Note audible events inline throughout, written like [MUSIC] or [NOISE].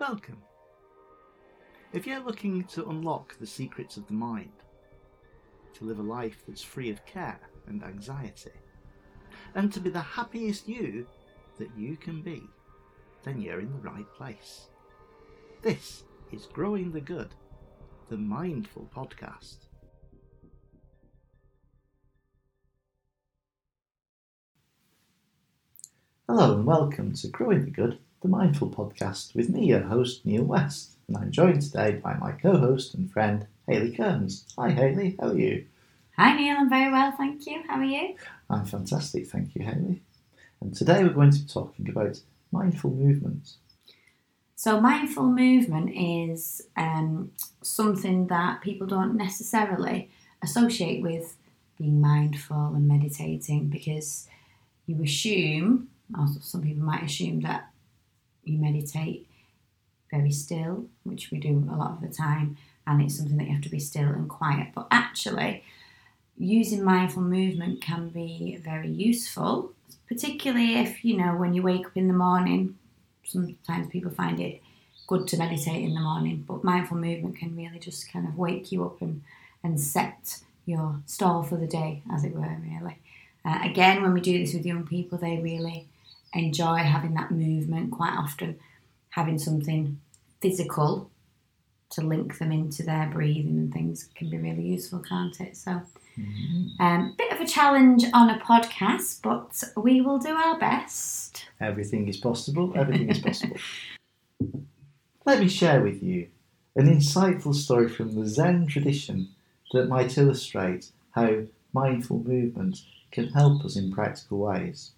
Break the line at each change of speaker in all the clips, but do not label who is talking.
Welcome. If you're looking to unlock the secrets of the mind, to live a life that's free of care and anxiety, and to be the happiest you that you can be, then you're in the right place. This is Growing the Good, the Mindful Podcast. Hello and welcome to Growing the Good, the Mindful Podcast, with me, your host, Neil West. And I'm joined today by my co host and friend, Haley Kearns. Hi, Haley, how are you?
Hi Neil, I'm very well, thank you. How are you?
I'm fantastic, thank you, Haley. And today we're going to be talking about mindful movement.
So, mindful movement is um, something that people don't necessarily associate with being mindful and meditating because you assume, or some people might assume, that you meditate very still, which we do a lot of the time, and it's something that you have to be still and quiet. But actually, using mindful movement can be very useful, particularly if you know when you wake up in the morning. Sometimes people find it good to meditate in the morning, but mindful movement can really just kind of wake you up and, and set your stall for the day, as it were, really. Uh, again, when we do this with young people, they really enjoy having that movement quite often, having something physical to link them into their breathing and things can be really useful, can't it? So, um, bit of a challenge on a podcast, but we will do our best.
Everything is possible, everything is possible. [LAUGHS] Let me share with you an insightful story from the Zen tradition that might illustrate how mindful movement can help us in practical ways.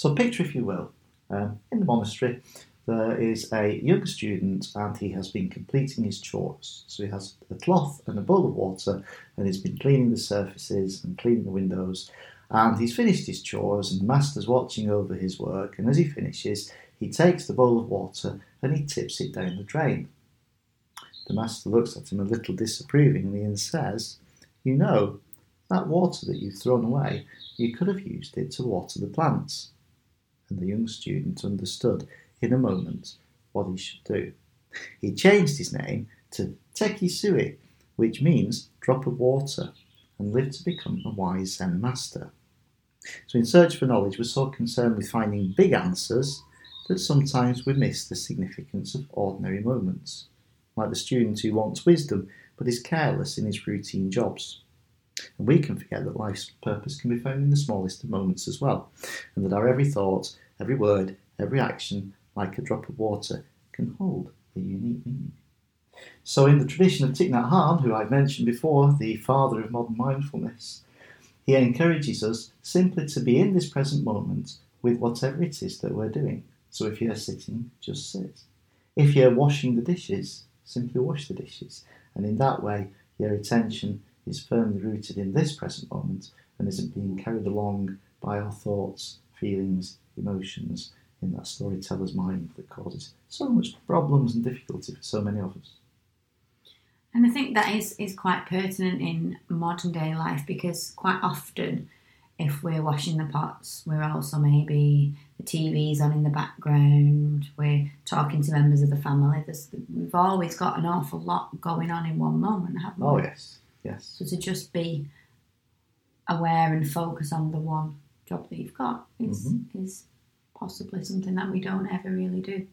So, picture, if you will, um, in the monastery, there is a young student and he has been completing his chores. So, he has a cloth and a bowl of water and he's been cleaning the surfaces and cleaning the windows. And he's finished his chores, and the master's watching over his work. And as he finishes, he takes the bowl of water and he tips it down the drain. The master looks at him a little disapprovingly and says, You know, that water that you've thrown away, you could have used it to water the plants. And the young student understood in a moment what he should do. He changed his name to Teki Sui, which means drop of water, and lived to become a wise Zen master. So, in search for knowledge, we're so concerned with finding big answers that sometimes we miss the significance of ordinary moments, like the student who wants wisdom but is careless in his routine jobs. And we can forget that life's purpose can be found in the smallest of moments as well, and that our every thought, every word, every action, like a drop of water, can hold a unique meaning. So, in the tradition of Thich Nhat Hanh, who I've mentioned before, the father of modern mindfulness, he encourages us simply to be in this present moment with whatever it is that we're doing. So if you're sitting, just sit. If you're washing the dishes, simply wash the dishes. And in that way, your attention is firmly rooted in this present moment and isn't being carried along by our thoughts, feelings, emotions in that storyteller's mind that causes so much problems and difficulty for so many of us.
And I think that is, is quite pertinent in modern day life because quite often, if we're washing the pots, we're also maybe the TV's on in the background, we're talking to members of the family. There's, we've always got an awful lot going on in one moment, haven't we?
Oh, yes, yes.
So to just be aware and focus on the one job that you've got is,
Mhm.
is possibly something that we don't ever really do.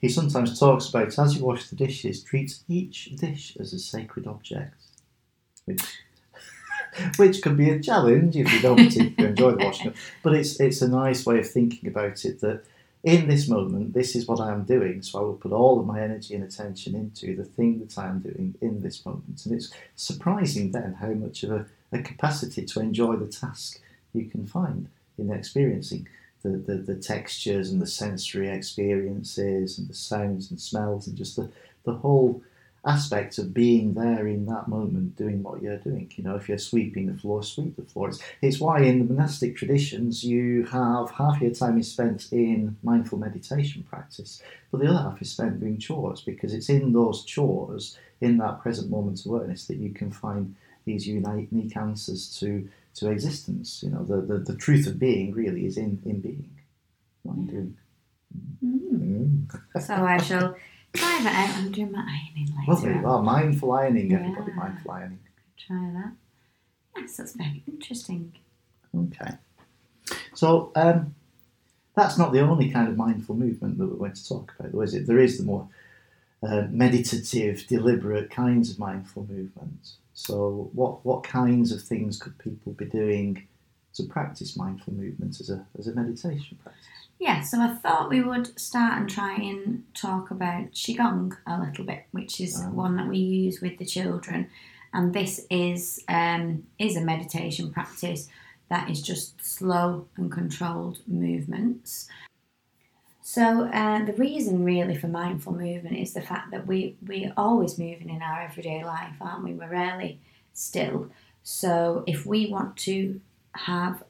He sometimes talks about as you wash the dishes, treat each dish as a sacred object, which [LAUGHS] which can be a challenge if you don't particularly enjoy the washing. up. But it's it's a nice way of thinking about it that in this moment, this is what I am doing, so I will put all of my energy and attention into the thing that I am doing in this moment. And it's surprising then how much of a, a capacity to enjoy the task you can find in experiencing the, the, the textures and the sensory experiences and the sounds and smells and just the, the whole aspect of being there in that moment doing what you're doing. You know, if you're sweeping the floor, sweep the floor. It's, it's why in the monastic traditions you have half your time is spent in mindful meditation practice, but the other half is spent doing chores because it's in those chores, in that present moment of awareness, that you can find these unique, unique answers to, to existence. You know, the, the, the truth of being really is in, in being, not in doing.
Mm.
Mm.
So I shall Try that out. I'm doing my ironing later.
Well, there you
on.
are. Mindful ironing, everybody.
Yeah.
Mindful ironing.
Try that. Yes, that's very interesting.
Okay. So um, that's not the only kind of mindful movement that we're going to talk about, though, is it? There is the more uh, meditative, deliberate kinds of mindful movement. So, what what kinds of things could people be doing to practice mindful movement as a as a meditation practice?
Yeah, so I thought we would start and try and talk about Qigong a little bit, which is
Ah.
one that we use with the children. And this is um, is a meditation practice that is just slow and controlled movements. So uh, the reason really for mindful movement is the fact that we we're always moving in our everyday life, aren't we? We're rarely still. So if we want to have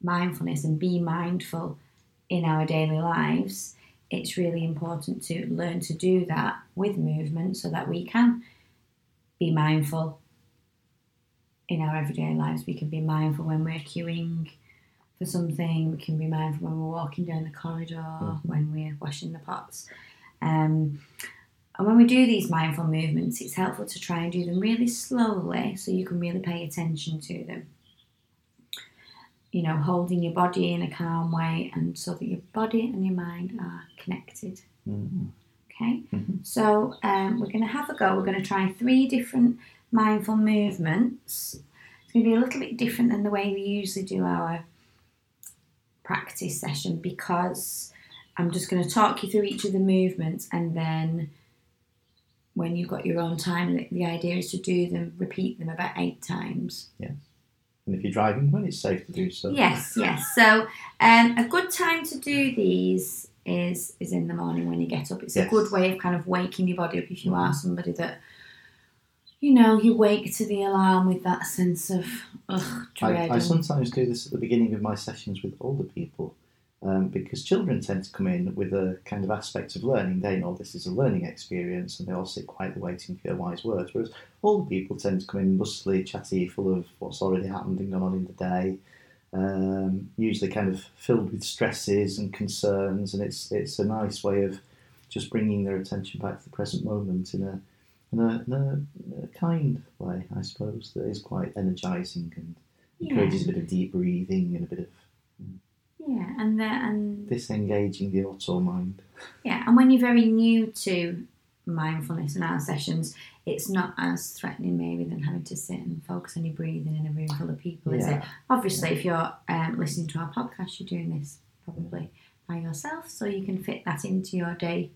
mindfulness and be mindful in our daily lives, it's really important to learn to do that with movement so that we can be mindful in our everyday lives. We can be mindful when we're queuing for something, we can be mindful when we're walking down the corridor, when we're washing the pots. Um, and when we do these mindful movements, it's helpful to try and do them really slowly so you can really pay attention to them you know, holding your body in a calm way and so that your body and your mind are connected.
Mm.
Okay,
Mhm.
so um, we're going to have a go. We're going to try three different mindful movements. It's going to be a little bit different than the way we usually do our practice session because I'm just going to talk you through each of the movements and then when you've got your own time, the- the idea is to do them, repeat them about eight times.
And if you're driving, when it's safe to do so.
Yes, yes. So um, a good time to do these is is in the morning when you get up. It's a good way of kind of waking your body up if you are somebody that you know you wake to the alarm with that sense of ugh dread.
I, I sometimes do this at the beginning of my sessions with older people um, because children tend to come in with a kind of aspect of learning. They know this is a learning experience and they all sit quietly waiting for your wise words. Whereas older people tend to come in bustily, chatty, full of what's already happened and gone on in the day. Um, usually kind of filled with stresses and concerns, and it's it's a nice way of just bringing their attention back to the present moment in a in a, in a, a kind way, I suppose, that is quite energising and
yeah,
encourages a bit of deep breathing and a bit of
yeah, and the, and
disengaging the auto mind.
yeah, and when you're very new to mindfulness and our sessions, it's not as threatening maybe than having to sit and focus on your breathing in a room full of people, is it?
Yeah.
Obviously, if you're um, listening to our podcast, you're doing this probably by yourself, so you can fit that into your day.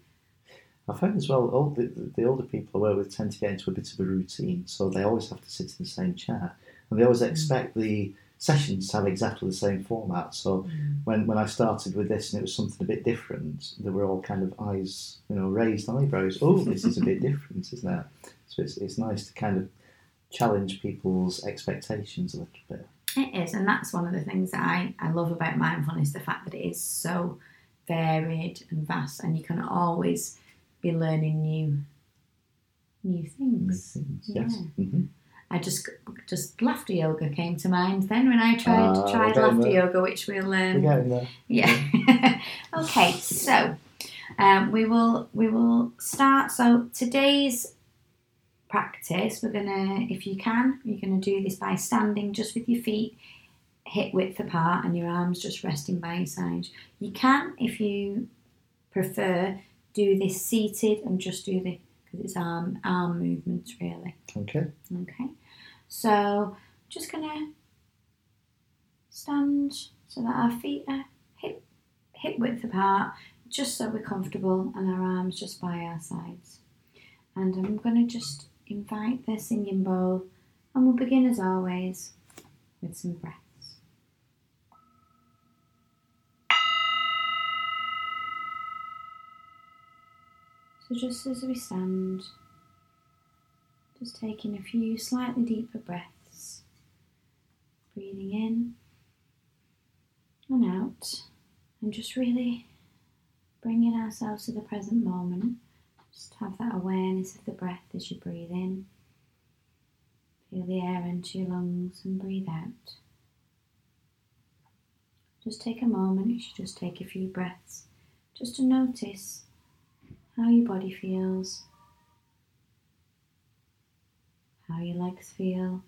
I find as well, all the, the older people I work with tend to get into a bit of a routine, so they always have to sit in the same chair, and they always expect the sessions have exactly the same format. So when, when I started with this and it was something a bit different, they were all kind of eyes, you know, raised eyebrows. Oh, this is a bit [LAUGHS] different, isn't it? So it's, it's nice to kind of challenge people's expectations a little bit.
It is, and that's one of the things that I, I love about mindfulness the fact that it is so varied and vast, and you can always be learning new new things.
Yes.
Yeah.
hmm
I just just laughter yoga came to mind then when I tried
Ah,
tried laughter
there.
yoga, which we'll
We're
um,
getting there.
yeah. [LAUGHS] okay, so um, we will we will start. So today's practice, we're gonna, if you can, you're gonna do this by standing just with your feet hip width apart and your arms just resting by your sides. You can, if you prefer, do this seated and just do the because it's arm arm movements really.
Okay.
Okay, so just gonna stand so that our feet are hip hip width apart, just so we're comfortable, and our arms just by our sides. And I'm gonna just invite the singing bowl, and we'll begin as always with some breaths. So just as we stand, just taking a few slightly deeper breaths, breathing in and out, and just really bringing ourselves to the present moment. Just have that awareness of the breath as you breathe in. Feel the air into your lungs and breathe out. Just take a moment, you should just take a few breaths, just to notice how your body feels, how your legs feel.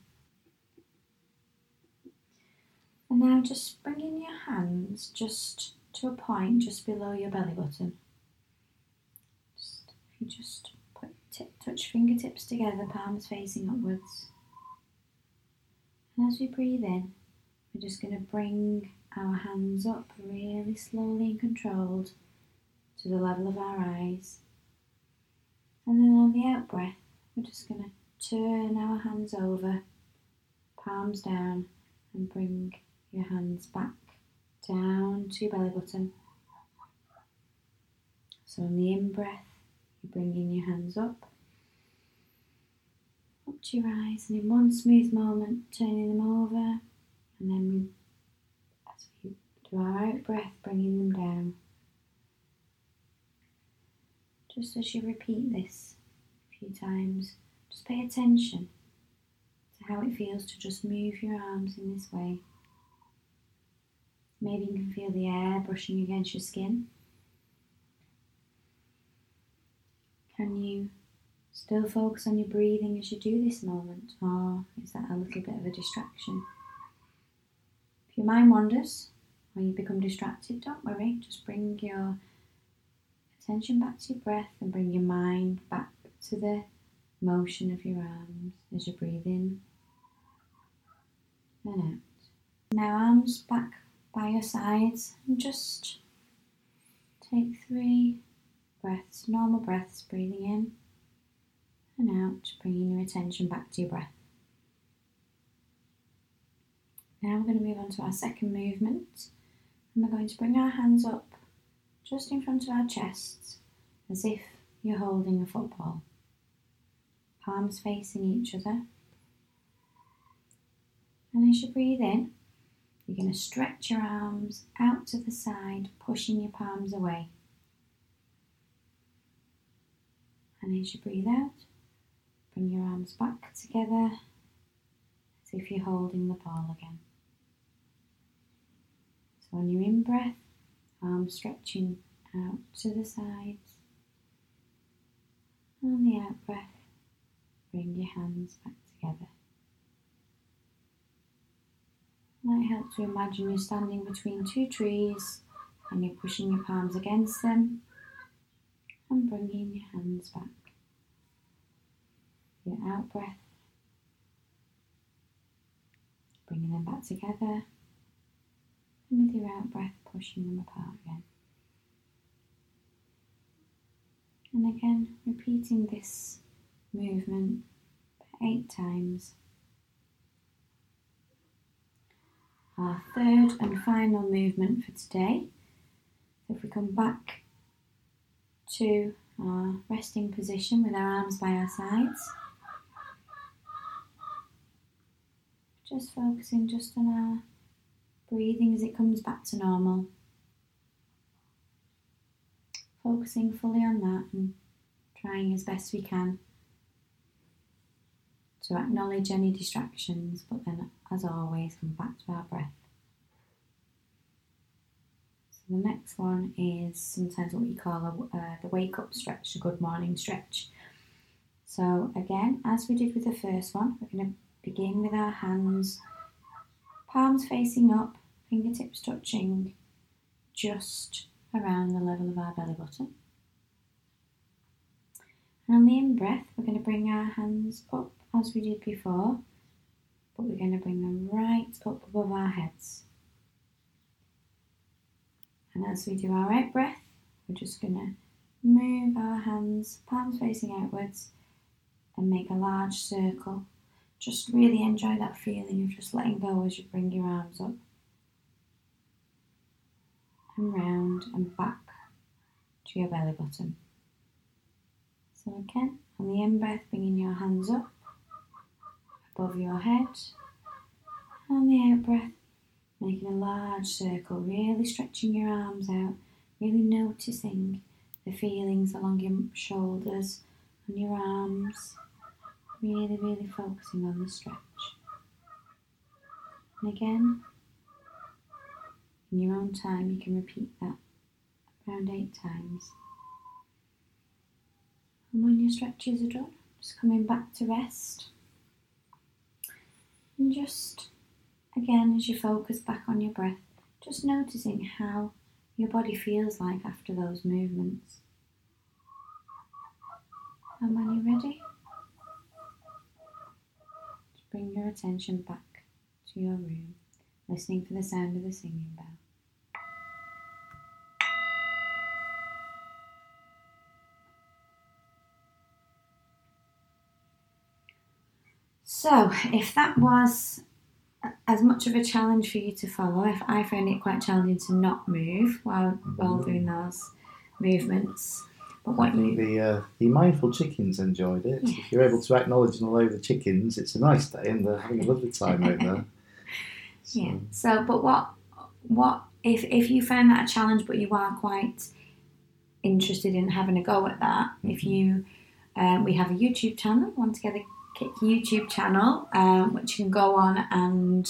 And now just bring in your hands just to a point just below your belly button. Just, if you just put tip, touch fingertips together, palms facing upwards. And as we breathe in, we're just going to bring our hands up really slowly and controlled to the level of our eyes. And then on the out breath, we're just going to turn our hands over, palms down, and bring your hands back down to your belly button. So on the in breath, you're bringing your hands up, up to your eyes, and in one smooth moment, turning them over, and then as we do our out breath, bringing them down. Just as you repeat this a few times, just pay attention to how it feels to just move your arms in this way. Maybe you can feel the air brushing against your skin. Can you still focus on your breathing as you do this moment, or is that a little bit of a distraction? If your mind wanders or you become distracted, don't worry, just bring your attention back to your breath and bring your mind back to the motion of your arms as you breathe in and out. Now, arms back by your sides and just take three breaths, normal breaths, breathing in and out, bringing your attention back to your breath. Now we're going to move on to our second movement and we're going to bring our hands up just in front of our chests as if you're holding a football. Palms facing each other. And as you breathe in, you're going to stretch your arms out to the side, pushing your palms away. And as you breathe out, bring your arms back together as if you're holding the ball again. So on your in breath, arms stretching out to the sides. On the out breath, bring your hands back together. Might help to imagine you're standing between two trees and you're pushing your palms against them and bringing your hands back. Your out breath, bringing them back together, and with your out breath, pushing them apart again. And again, repeating this movement eight times. our third and final movement for today. If we come back to our resting position with our arms by our sides, just focusing just on our breathing as it comes back to normal. Focusing fully on that and trying as best we can to acknowledge any distractions, but then, as always, come back to our breath. So the next one is sometimes what we call a, uh, the wake up stretch, a good morning stretch. So again, as we did with the first one, we're going to begin with our hands, palms facing up, fingertips touching just around the level of our belly button. And on the in breath, we're going to bring our hands up as we did before, but we're going to bring them right up above our heads. And as we do our out breath, we're just going to move our hands, palms facing outwards, and make a large circle. Just really enjoy that feeling of just letting go as you bring your arms up and round and back to your belly button. So again, on the in breath, bringing your hands up above your head. On the out breath, making a large circle, really stretching your arms out, really noticing the feelings along your shoulders and your arms, really, really focusing on the stretch. And again, in your own time, you can repeat that around eight times. And when your stretches are done, just coming back to rest. And just again, as you focus back on your breath, just noticing how your body feels like after those movements. And when you're ready, bring your attention back to your room, listening for the sound of the singing bell. So, if that was as much of a challenge for you to follow, if I found it quite challenging to not move while while
Mm-hmm.
doing those movements. But
I
what
think
you
the uh, the mindful chickens enjoyed it.
Yes.
If you're able to acknowledge and allow the chickens, it's a nice day and they're having a lovely time out there. [LAUGHS] So,
yeah. So, but what what if if you found that a challenge, but you are quite interested in having a go at that? If you um, we have a YouTube channel, One Together YouTube channel, um, which you can go on and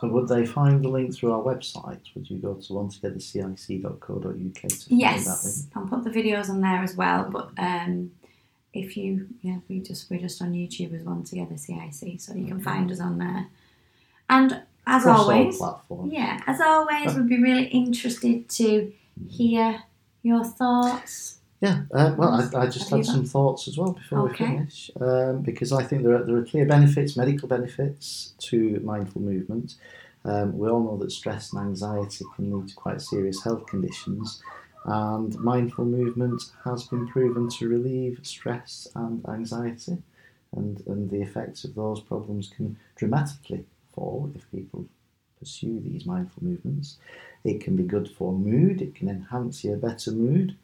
So would they find the link through our website? Would you go to onetogethercic.co.uk to find that link?
Yes, I'll put the videos on there as well. But um, if you, yeah, we just we're just on YouTube as one together CIC, so you can find us on there. And as
Across
always, yeah, as always, we'd be really interested to hear your thoughts.
Yeah, uh, well, I, I just
Have
had some thoughts as well before
Okay.
we finish, um, because I think there are, there are clear benefits, medical benefits to mindful movement. Um, we all know that stress and anxiety can lead to quite serious health conditions, and mindful movement has been proven to relieve stress and anxiety, and, and the effects of those problems can dramatically fall if people pursue these mindful movements. It can be good for mood, it can enhance your better mood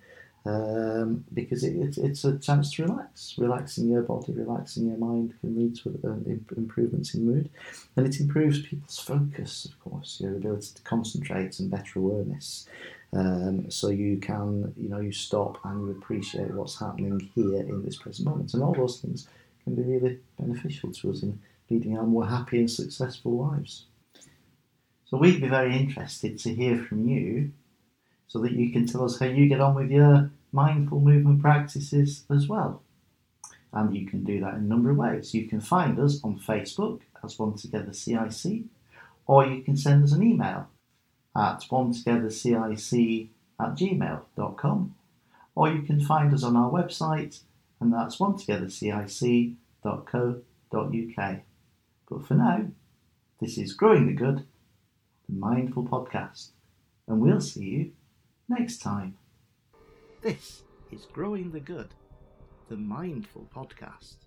um, because it, it, it's a chance to relax. Relaxing your body, relaxing your mind can lead to uh, improvements in mood, and it improves people's focus, of course, your ability to concentrate and better awareness. Um, so you can, you know, you stop and you appreciate what's happening here in this present moment, and all those things can be really beneficial to us in leading our more happy and successful lives. So we'd be very interested to hear from you so that you can tell us how you get on with your mindful movement practices as well. And you can do that in a number of ways. You can find us on Facebook as One Together CIC, or you can send us an email at onetogethercic at gmail.com, or you can find us on our website, and that's one together onetogethercic.co.uk. But for now, this is Growing the Good, the Mindful Podcast, and we'll see you next time. This is Growing the Good, the Mindful Podcast.